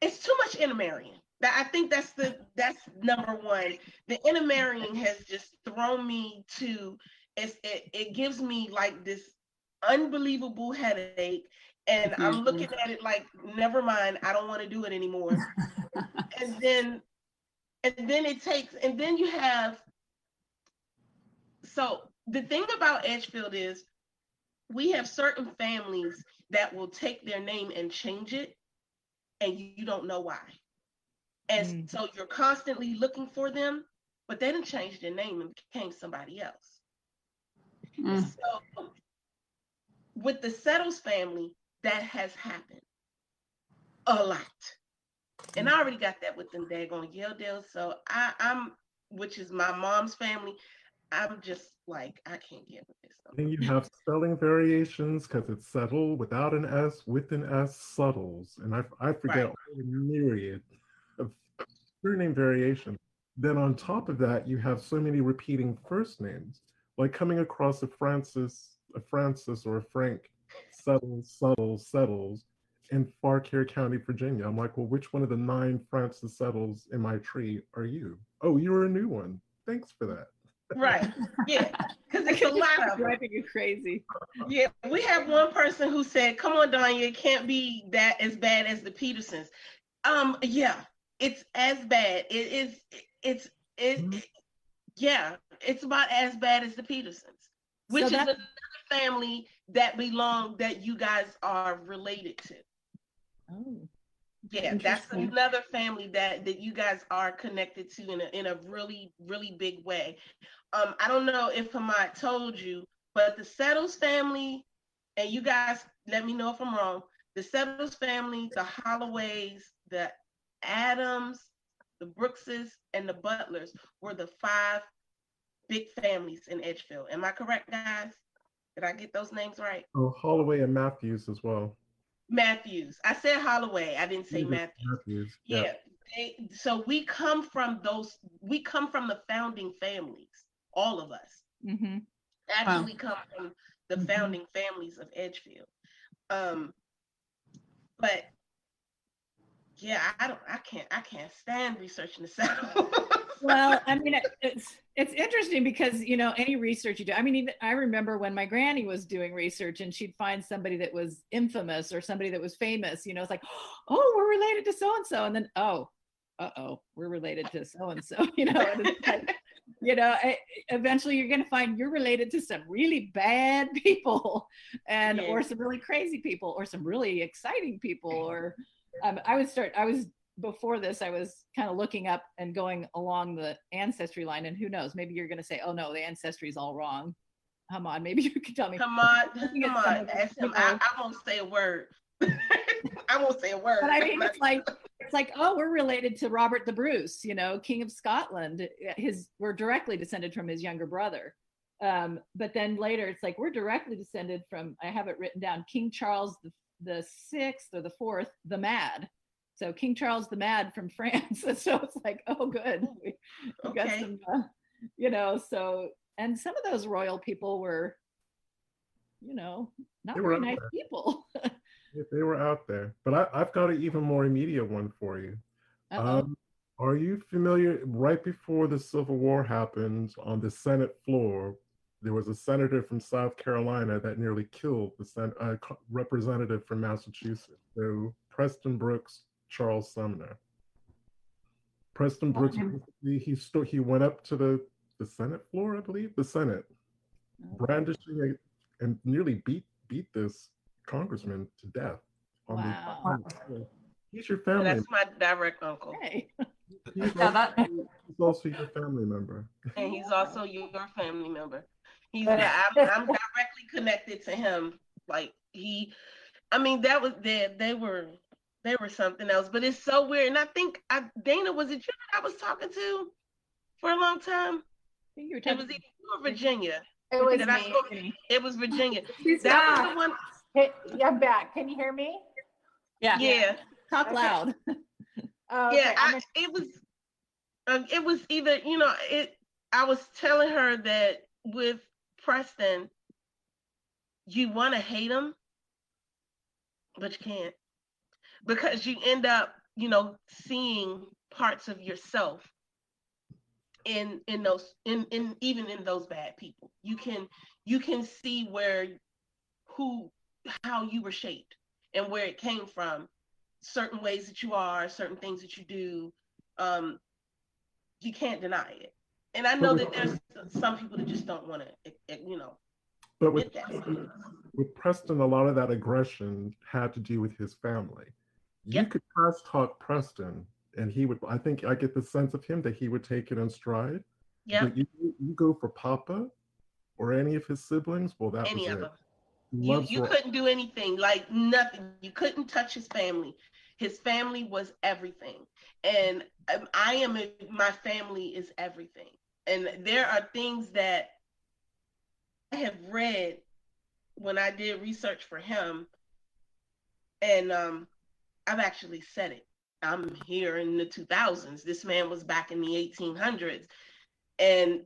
it's too much intermarrying. That I think that's the that's number one. The intermarrying has just thrown me to it's, it, it gives me like this unbelievable headache. And I'm mm-hmm. looking at it like, never mind, I don't want to do it anymore. and then and then it takes, and then you have so the thing about Edgefield is we have certain families that will take their name and change it, and you don't know why. And mm. so you're constantly looking for them, but they didn't change their name and became somebody else. Mm. So with the Settles family, that has happened a lot. And I already got that with them daggone Yeldell. So I, I'm, which is my mom's family. I'm just like, I can't get with this. And you have spelling variations because it's settle without an S, with an S, Suttles. And I, I forget right. a myriad of surname variations. Then on top of that, you have so many repeating first names, like coming across a Francis, a Francis or a Frank, settles, settles, settles in Fauquier County, Virginia. I'm like, well, which one of the nine Francis settles in my tree are you? Oh, you're a new one. Thanks for that. Right. Yeah. Because it's a lot of driving you crazy. Yeah. We have one person who said, "Come on, Danya, it can't be that as bad as the Petersons." Um. Yeah. It's as bad. It is. It's. It. Mm-hmm. yeah. It's about as bad as the Petersons, which so is another family that belong that you guys are related to. Oh. Yeah, that's another family that that you guys are connected to in a in a really really big way. Um, I don't know if Hamad told you, but the Settles family, and you guys let me know if I'm wrong. The Settles family, the Holloways, the Adams, the Brookses, and the Butlers were the five big families in Edgefield. Am I correct, guys? Did I get those names right? Oh, Holloway and Matthews as well. Matthews. I said Holloway. I didn't say Matthews. Matthews. Yeah. yeah. They, so we come from those. We come from the founding families. All of us. Mm-hmm. Actually, wow. come from the mm-hmm. founding families of Edgefield. Um, but yeah, I don't. I can't. I can't stand researching the South. well, I mean, it's it's interesting because you know any research you do. I mean, even I remember when my granny was doing research and she'd find somebody that was infamous or somebody that was famous. You know, it's like, oh, we're related to so and so, and then oh, uh oh, we're related to so and so. You know, like, you know, eventually you're going to find you're related to some really bad people, and yeah. or some really crazy people, or some really exciting people, or um, I would start. I was before this, I was kind of looking up and going along the ancestry line, and who knows, maybe you're going to say, "Oh no, the ancestry is all wrong." Come on, maybe you can tell me. Come on, come on, Ask I, I won't say a word. I won't say a word. But I mean, it's like it's like, oh, we're related to Robert the Bruce, you know, King of Scotland. His we're directly descended from his younger brother. Um, but then later, it's like we're directly descended from. I have it written down. King Charles the the sixth or the fourth, the Mad. So King Charles the Mad from France. so it's like, oh, good. We, we okay. got some, uh, you know, so, and some of those royal people were, you know, not very nice there. people. they were out there. But I, have got an even more immediate one for you. Um, are you familiar? Right before the Civil War happened on the Senate floor, there was a senator from South Carolina that nearly killed the sen- uh, representative from Massachusetts. So Preston Brooks Charles Sumner. Preston Brooks, he he, st- he went up to the, the Senate floor, I believe, the Senate, brandishing a, and nearly beat beat this congressman to death. wow. The, he's your family. That's my direct uncle. Hey. He's, also, that... he's also your family member. And he's also your family member. He's I'm, I'm directly connected to him. Like he, I mean, that was they they were they were something else. But it's so weird. And I think I, Dana, was it you that I was talking to for a long time? you were talking it was either you or Virginia. It was me. Spoke, it was Virginia. that was the one. Hey, I'm back. Can you hear me? Yeah. Yeah. Talk okay. loud. oh, okay. Yeah, I, it was. Uh, it was either you know it. I was telling her that with Preston, you want to hate him, but you can't because you end up, you know, seeing parts of yourself in in those in in even in those bad people. You can you can see where who how you were shaped and where it came from certain ways that you are certain things that you do um you can't deny it and i know that there's some people that just don't want to you know but with, Preston, with Preston, a lot of that aggression had to do with his family. You could cross talk Preston, and he would. I think I get the sense of him that he would take it in stride. Yeah. You, you, go for Papa or any of his siblings. Well, that any was it. them. You, you couldn't do anything, like nothing. You couldn't touch his family. His family was everything. And um, I am, my family is everything. And there are things that I have read when I did research for him, and um, I've actually said it. I'm here in the 2000s. This man was back in the 1800s. And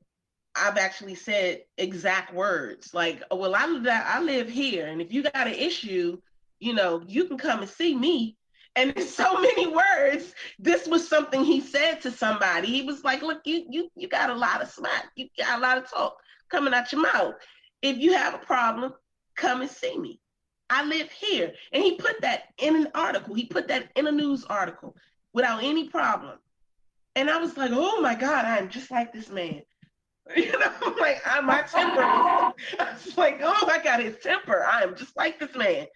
I've actually said exact words like, oh, well, I, I live here. And if you got an issue, you know, you can come and see me. And in so many words, this was something he said to somebody. He was like, look, you you you got a lot of smack. You got a lot of talk coming out your mouth. If you have a problem, come and see me. I live here. And he put that in an article. He put that in a news article without any problem. And I was like, oh my God, I'm just like this man. You know, like I'm my temper. I was like, oh, I got his temper. I am just like this man.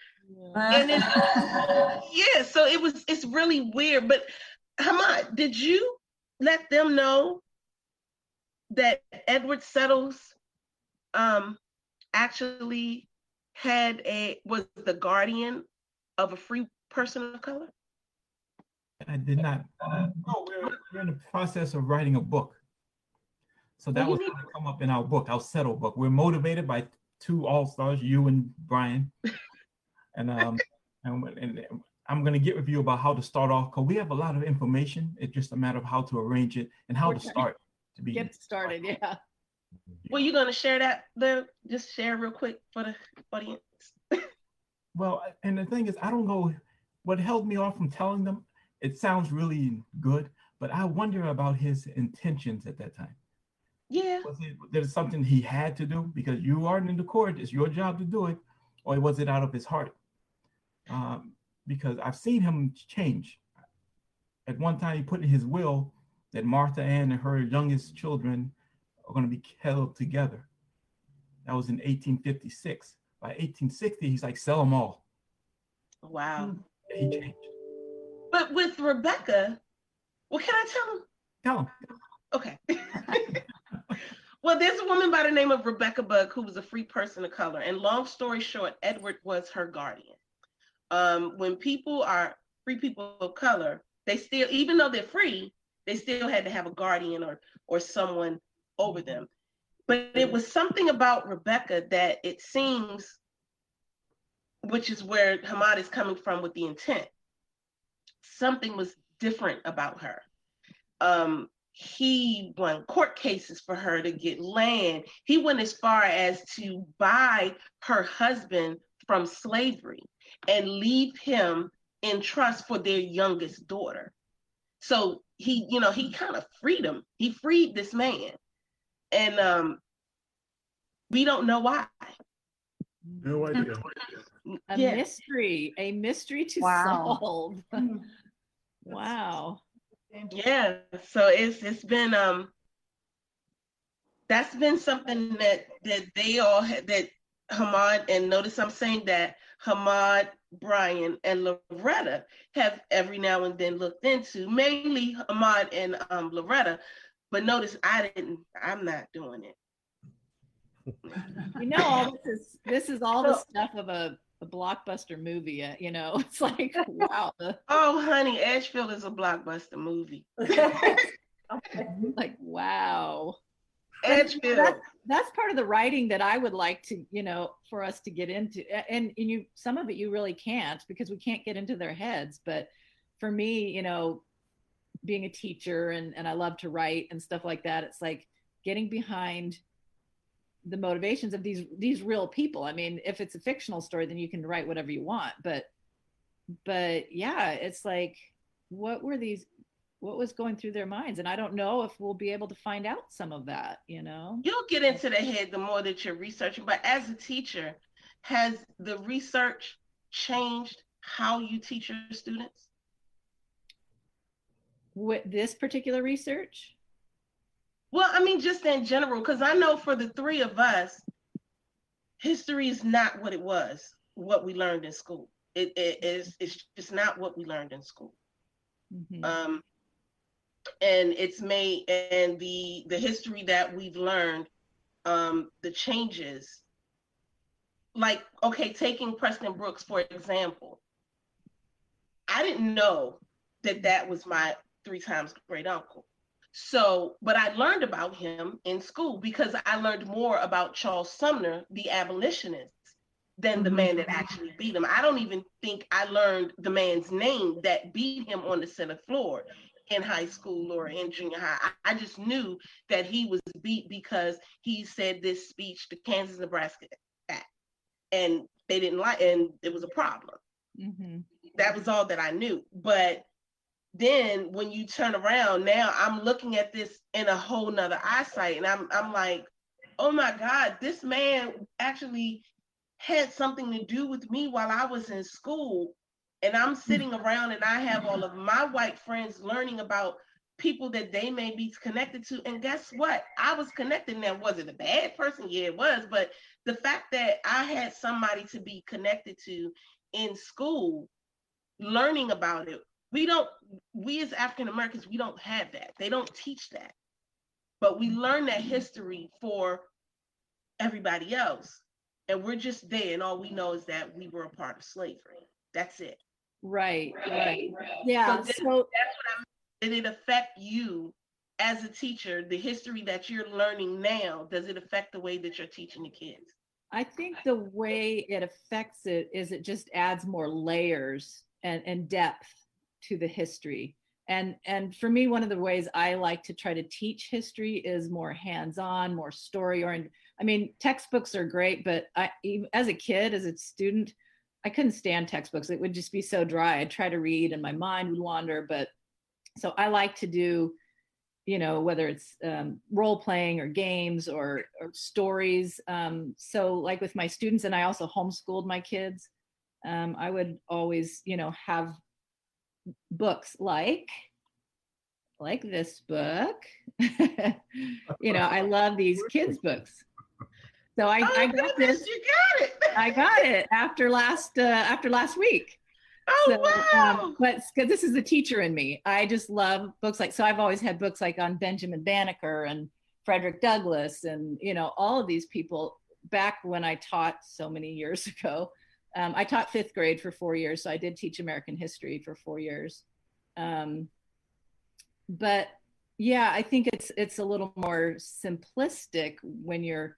and then, yeah, so it was it's really weird. But Hamad, did you let them know that Edward Settles um actually had a was the guardian of a free person of color? I did not. Uh, no, we're, we're in the process of writing a book. So that was going to come up in our book, our settle book. We're motivated by two all stars, you and Brian, and um, and, and I'm going to get with you about how to start off because we have a lot of information. It's just a matter of how to arrange it and how to start to be get started. Yeah. Well, you gonna share that there? Just share real quick for the audience. well, and the thing is, I don't know what held me off from telling them. It sounds really good, but I wonder about his intentions at that time. Yeah. Was it there's something he had to do because you aren't in the court? It's your job to do it, or was it out of his heart? Um, because I've seen him change. At one time, he put in his will that Martha Ann and her youngest children are going to be held together. That was in 1856. By 1860, he's like, sell them all. Wow. He changed. But with Rebecca, what can I tell him? Tell him. Okay. well, there's a woman by the name of Rebecca Bug who was a free person of color. And long story short, Edward was her guardian. Um, when people are free people of color, they still, even though they're free, they still had to have a guardian or or someone over them. But it was something about Rebecca that it seems, which is where Hamad is coming from with the intent. Something was different about her. Um, he won court cases for her to get land. He went as far as to buy her husband from slavery and leave him in trust for their youngest daughter. So he, you know, he kind of freed him. He freed this man and um, we don't know why. No idea. A yeah. mystery, a mystery to wow. solve. wow. Yeah. So it's it's been um that's been something that that they all had that Hamad and notice I'm saying that Hamad, Brian, and Loretta have every now and then looked into, mainly Hamad and um, Loretta, but notice I didn't, I'm not doing it. You know, all this is this is all the stuff of a, a blockbuster movie. Uh, you know, it's like wow. oh, honey, Edgefield is a blockbuster movie. like wow. Edgefield. That's, that's part of the writing that I would like to, you know, for us to get into. And, and you, some of it you really can't because we can't get into their heads. But for me, you know, being a teacher and, and I love to write and stuff like that. It's like getting behind the motivations of these these real people. I mean, if it's a fictional story, then you can write whatever you want. But but yeah, it's like what were these what was going through their minds? And I don't know if we'll be able to find out some of that, you know. You'll get into the head the more that you're researching, but as a teacher, has the research changed how you teach your students? With this particular research? Well, I mean, just in general, because I know for the three of us, history is not what it was, what we learned in school. It, it is it's just not what we learned in school. Mm-hmm. Um, and it's made and the the history that we've learned, um, the changes. Like okay, taking Preston Brooks for example, I didn't know that that was my three times great uncle. So, but I learned about him in school because I learned more about Charles Sumner, the abolitionist, than the man that actually beat him. I don't even think I learned the man's name that beat him on the Senate floor in high school or in junior high. I, I just knew that he was beat because he said this speech, the Kansas Nebraska Act, and they didn't like, and it was a problem. Mm-hmm. That was all that I knew. But then when you turn around, now I'm looking at this in a whole nother eyesight, and I'm I'm like, oh my God, this man actually had something to do with me while I was in school. And I'm hmm. sitting around and I have all of my white friends learning about people that they may be connected to. And guess what? I was connected. Now, was it a bad person? Yeah, it was. But the fact that I had somebody to be connected to in school, learning about it, we don't, we as African Americans, we don't have that. They don't teach that. But we learn that history for everybody else. And we're just there and all we know is that we were a part of slavery. That's it. Right right, yeah so, so that's what i did it affect you as a teacher the history that you're learning now? Does it affect the way that you're teaching the kids? I think the way it affects it is it just adds more layers and, and depth to the history and and for me one of the ways i like to try to teach history is more hands-on more story oriented I mean, textbooks are great, but I, as a kid, as a student, I couldn't stand textbooks. It would just be so dry. I'd try to read and my mind would wander. But so I like to do, you know, whether it's um, role playing or games or, or stories. Um, so, like with my students, and I also homeschooled my kids, um, I would always, you know, have books like like this book. you know, I love these kids' books. So I, oh, I got goodness, this. You got it. I got it after last uh, after last week. Oh so, wow! Um, but because this is the teacher in me, I just love books like. So I've always had books like on Benjamin Banneker and Frederick Douglass, and you know all of these people. Back when I taught so many years ago, um, I taught fifth grade for four years, so I did teach American history for four years. Um, but yeah, I think it's it's a little more simplistic when you're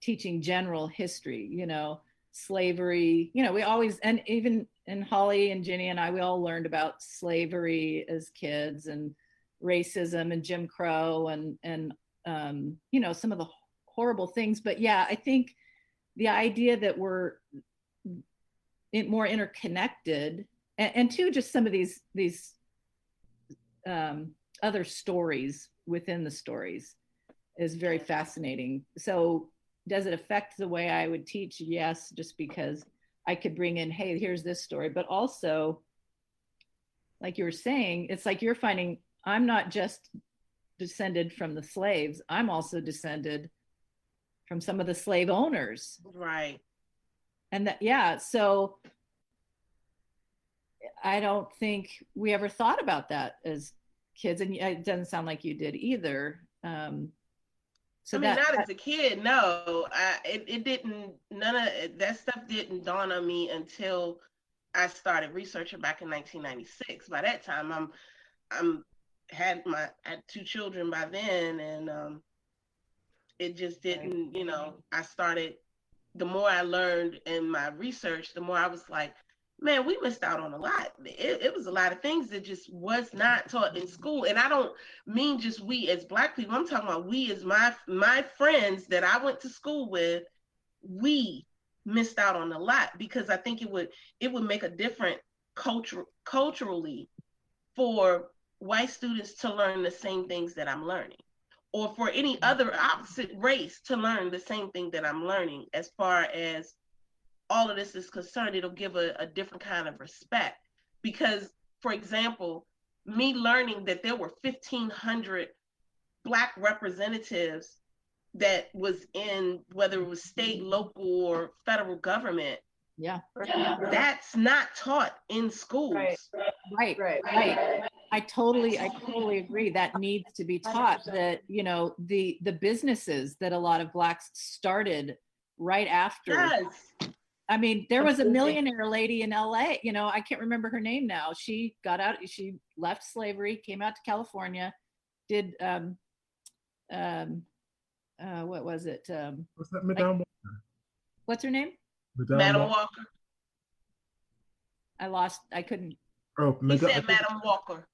teaching general history, you know, slavery, you know, we always, and even in Holly and Ginny and I, we all learned about slavery as kids and racism and Jim Crow and, and, um, you know, some of the horrible things. But yeah, I think the idea that we're more interconnected and, and two, just some of these, these, um, other stories within the stories is very fascinating. So does it affect the way I would teach? Yes, just because I could bring in, hey, here's this story, but also, like you were saying, it's like you're finding I'm not just descended from the slaves, I'm also descended from some of the slave owners. Right. And that, yeah, so I don't think we ever thought about that as kids, and it doesn't sound like you did either. Um, so I mean, that, not as a kid, no. I, it, it didn't. None of that stuff didn't dawn on me until I started researching back in 1996. By that time, I'm, I'm had my had two children by then, and um, it just didn't. You know, I started. The more I learned in my research, the more I was like, man, we missed out on a lot. It, it, was a lot of things that just was not taught in school. And I don't mean just we as black people. I'm talking about we as my my friends that I went to school with. We missed out on a lot because I think it would it would make a different culture culturally for white students to learn the same things that I'm learning or for any other opposite race to learn the same thing that I'm learning as far as all of this is concerned, it'll give a, a different kind of respect. Because, for example, me learning that there were 1,500 Black representatives that was in whether it was state, local, or federal government, Yeah, that's not taught in schools. Right. right, Right. right. I totally, I totally agree. That needs to be taught that, you know, the, the businesses that a lot of blacks started right after. Yes. I mean, there was a millionaire lady in LA, you know, I can't remember her name now. She got out, she left slavery, came out to California, did, um, um, uh, what was it? Um, Was that Madame? what's her name? Madame Madam Walker? Walker. I lost, I couldn't, Oh, He Madame. said Madam Walker.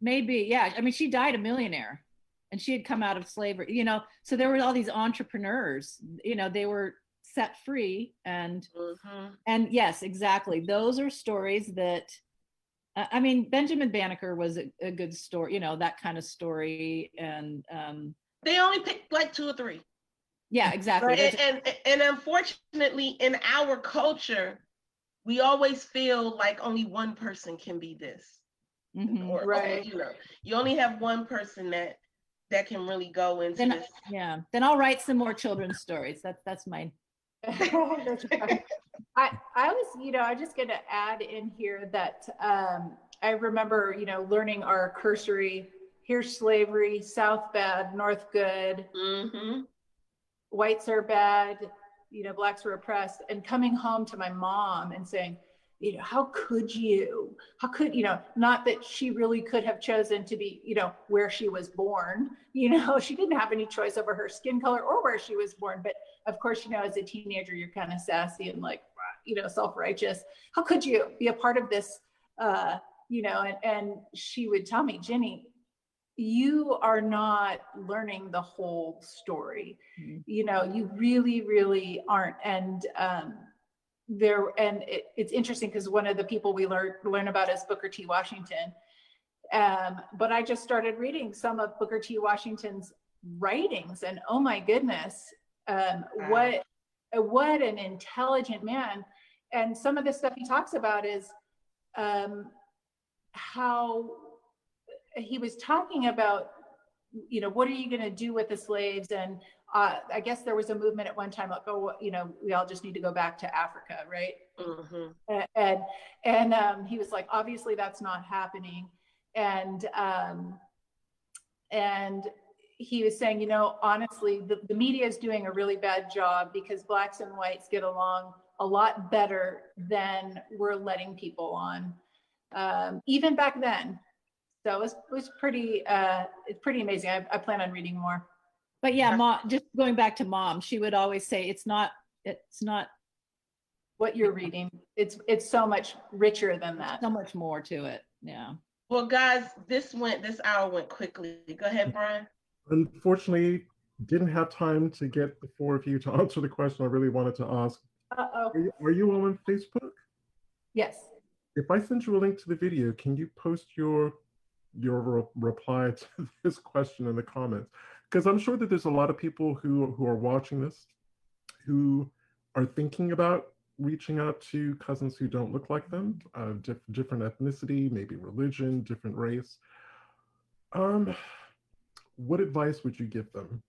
maybe, yeah. I mean, she died a millionaire and she had come out of slavery, you know, so there were all these entrepreneurs, you know, they were set free and hmm and yes exactly those are stories that uh, i mean benjamin banneker was a, a good story you know that kind of story and um They only picked like two or three. Yeah exactly And, and and unfortunately, in our culture, we always feel like only one person can be this. mhm. Or, Right. okay, you know, you only have one person that that can really go into Then- this. yeah then i'll write some more children's stories that's that's mine. I, I was, you know, I just going to add in here that um, I remember, you know, learning our cursory. Here's slavery, South bad, North good, hmm whites are bad, you know, blacks were oppressed, and coming home to my mom and saying, you know, how could you? How could, you know, not that she really could have chosen to be, you know, where she was born. You know, she didn't have any choice over her skin color or where she was born. But of course, you know, as a teenager, you're kind of sassy and like, you know, self righteous. How could you be a part of this? Uh, you know, and, and she would tell me, Jenny, you are not learning the whole story. Mhm. You know, you really, really aren't. And um, there, and it, it's interesting because one of the people we learn learn about is Booker T. Washington. Um, but I just started reading some of Booker T. Washington's writings, and oh my goodness, um, Wow. what what an intelligent man! And some of the stuff he talks about is um, how he was talking about, you know, what are you going to do with the slaves? And uh, I guess there was a movement at one time like, oh, you know, we all just need to go back to Africa, right? hmm and and um, he was like obviously that's not happening and um, and he was saying you know honestly the, the media is doing a really bad job because blacks and whites get along a lot better than we're letting people on um, even back then so it was, it was pretty uh, it's pretty amazing I, I plan on reading more but yeah mom just going back to mom she would always say it's not it's not what you're reading it's it's so much richer than that so much more to it yeah Well, guys, this went this hour went quickly. Go ahead, Brian. Unfortunately, didn't have time to get the four of you to answer the question I really wanted to ask. uh-oh Are you, are you all on Facebook? yes If I send you a link to the video, can you post your your re- reply to this question in the comments? Because I'm sure that there's a lot of people who who are watching this who are thinking about reaching out to cousins who don't look like them, uh, diff- different ethnicity, maybe religion, different race. Um, what advice would you give them?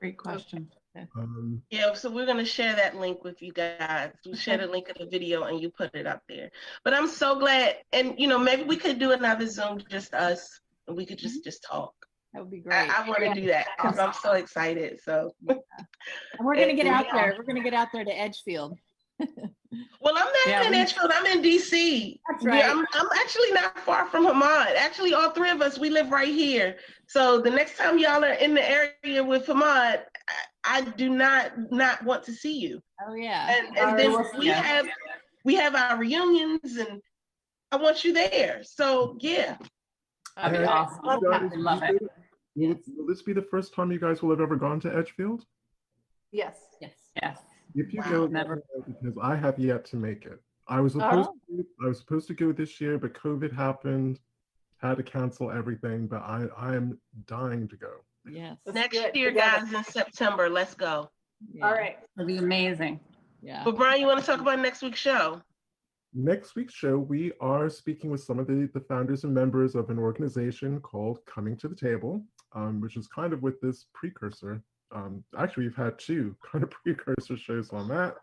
Great question. Um, Yeah, so we're gonna share that link with you guys. We share the link of the video and you put it up there. But I'm so glad, and you know, maybe we could do another Zoom, just us, and we could just just talk. that would be great I, I want to do that because I'm so excited. So, and we're gonna get Yeah. out there we're gonna get out there to edgefield well, I'm not Yeah, in we- Edgefield. I'm in DC. That's Yeah, right. I'm, I'm actually not far from Hamad. Actually, all three of us, we live right here. So the next time y'all are in the area with Hamad, I, I do not not want to see you. oh yeah And and then we Yeah. have we have our reunions, and I want you there. So yeah, That'd be and awesome. you guys, I love it. Will, will this be the first time you guys will have ever gone to Edgefield? yes yes Yes. If you Wow. go, Never. let me know, because I have yet to make it. I was oh. supposed to, I was supposed to go this year, but COVID happened, had to cancel everything. But I I am dying to go. Yes Let's next do year, together. guys, in September, let's go. yeah. all right It'll be amazing. Yeah. But Brian, you want to talk about next week's show? Next week's show, we are speaking with some of the, the founders and members of an organization called Coming to the Table, um, which is kind of with this precursor. Um, actually, we've had two kind of precursor shows on that.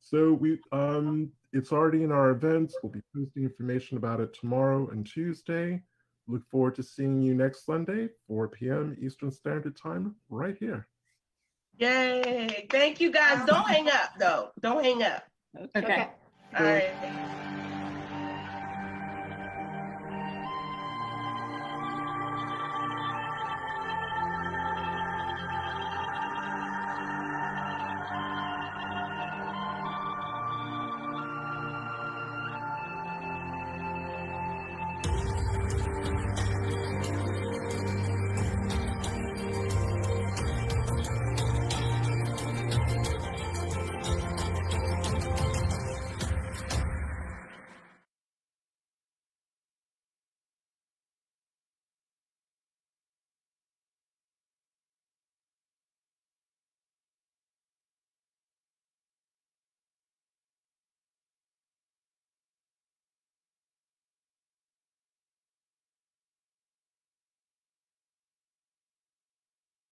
So we, um, it's already in our events. We'll be posting information about it tomorrow and Tuesday. Look forward to seeing you next Sunday, 4 p.m. Eastern Standard Time, right here. Yay. Thank you guys. Don't hang up though. Don't hang up. Okay. Okay. All right.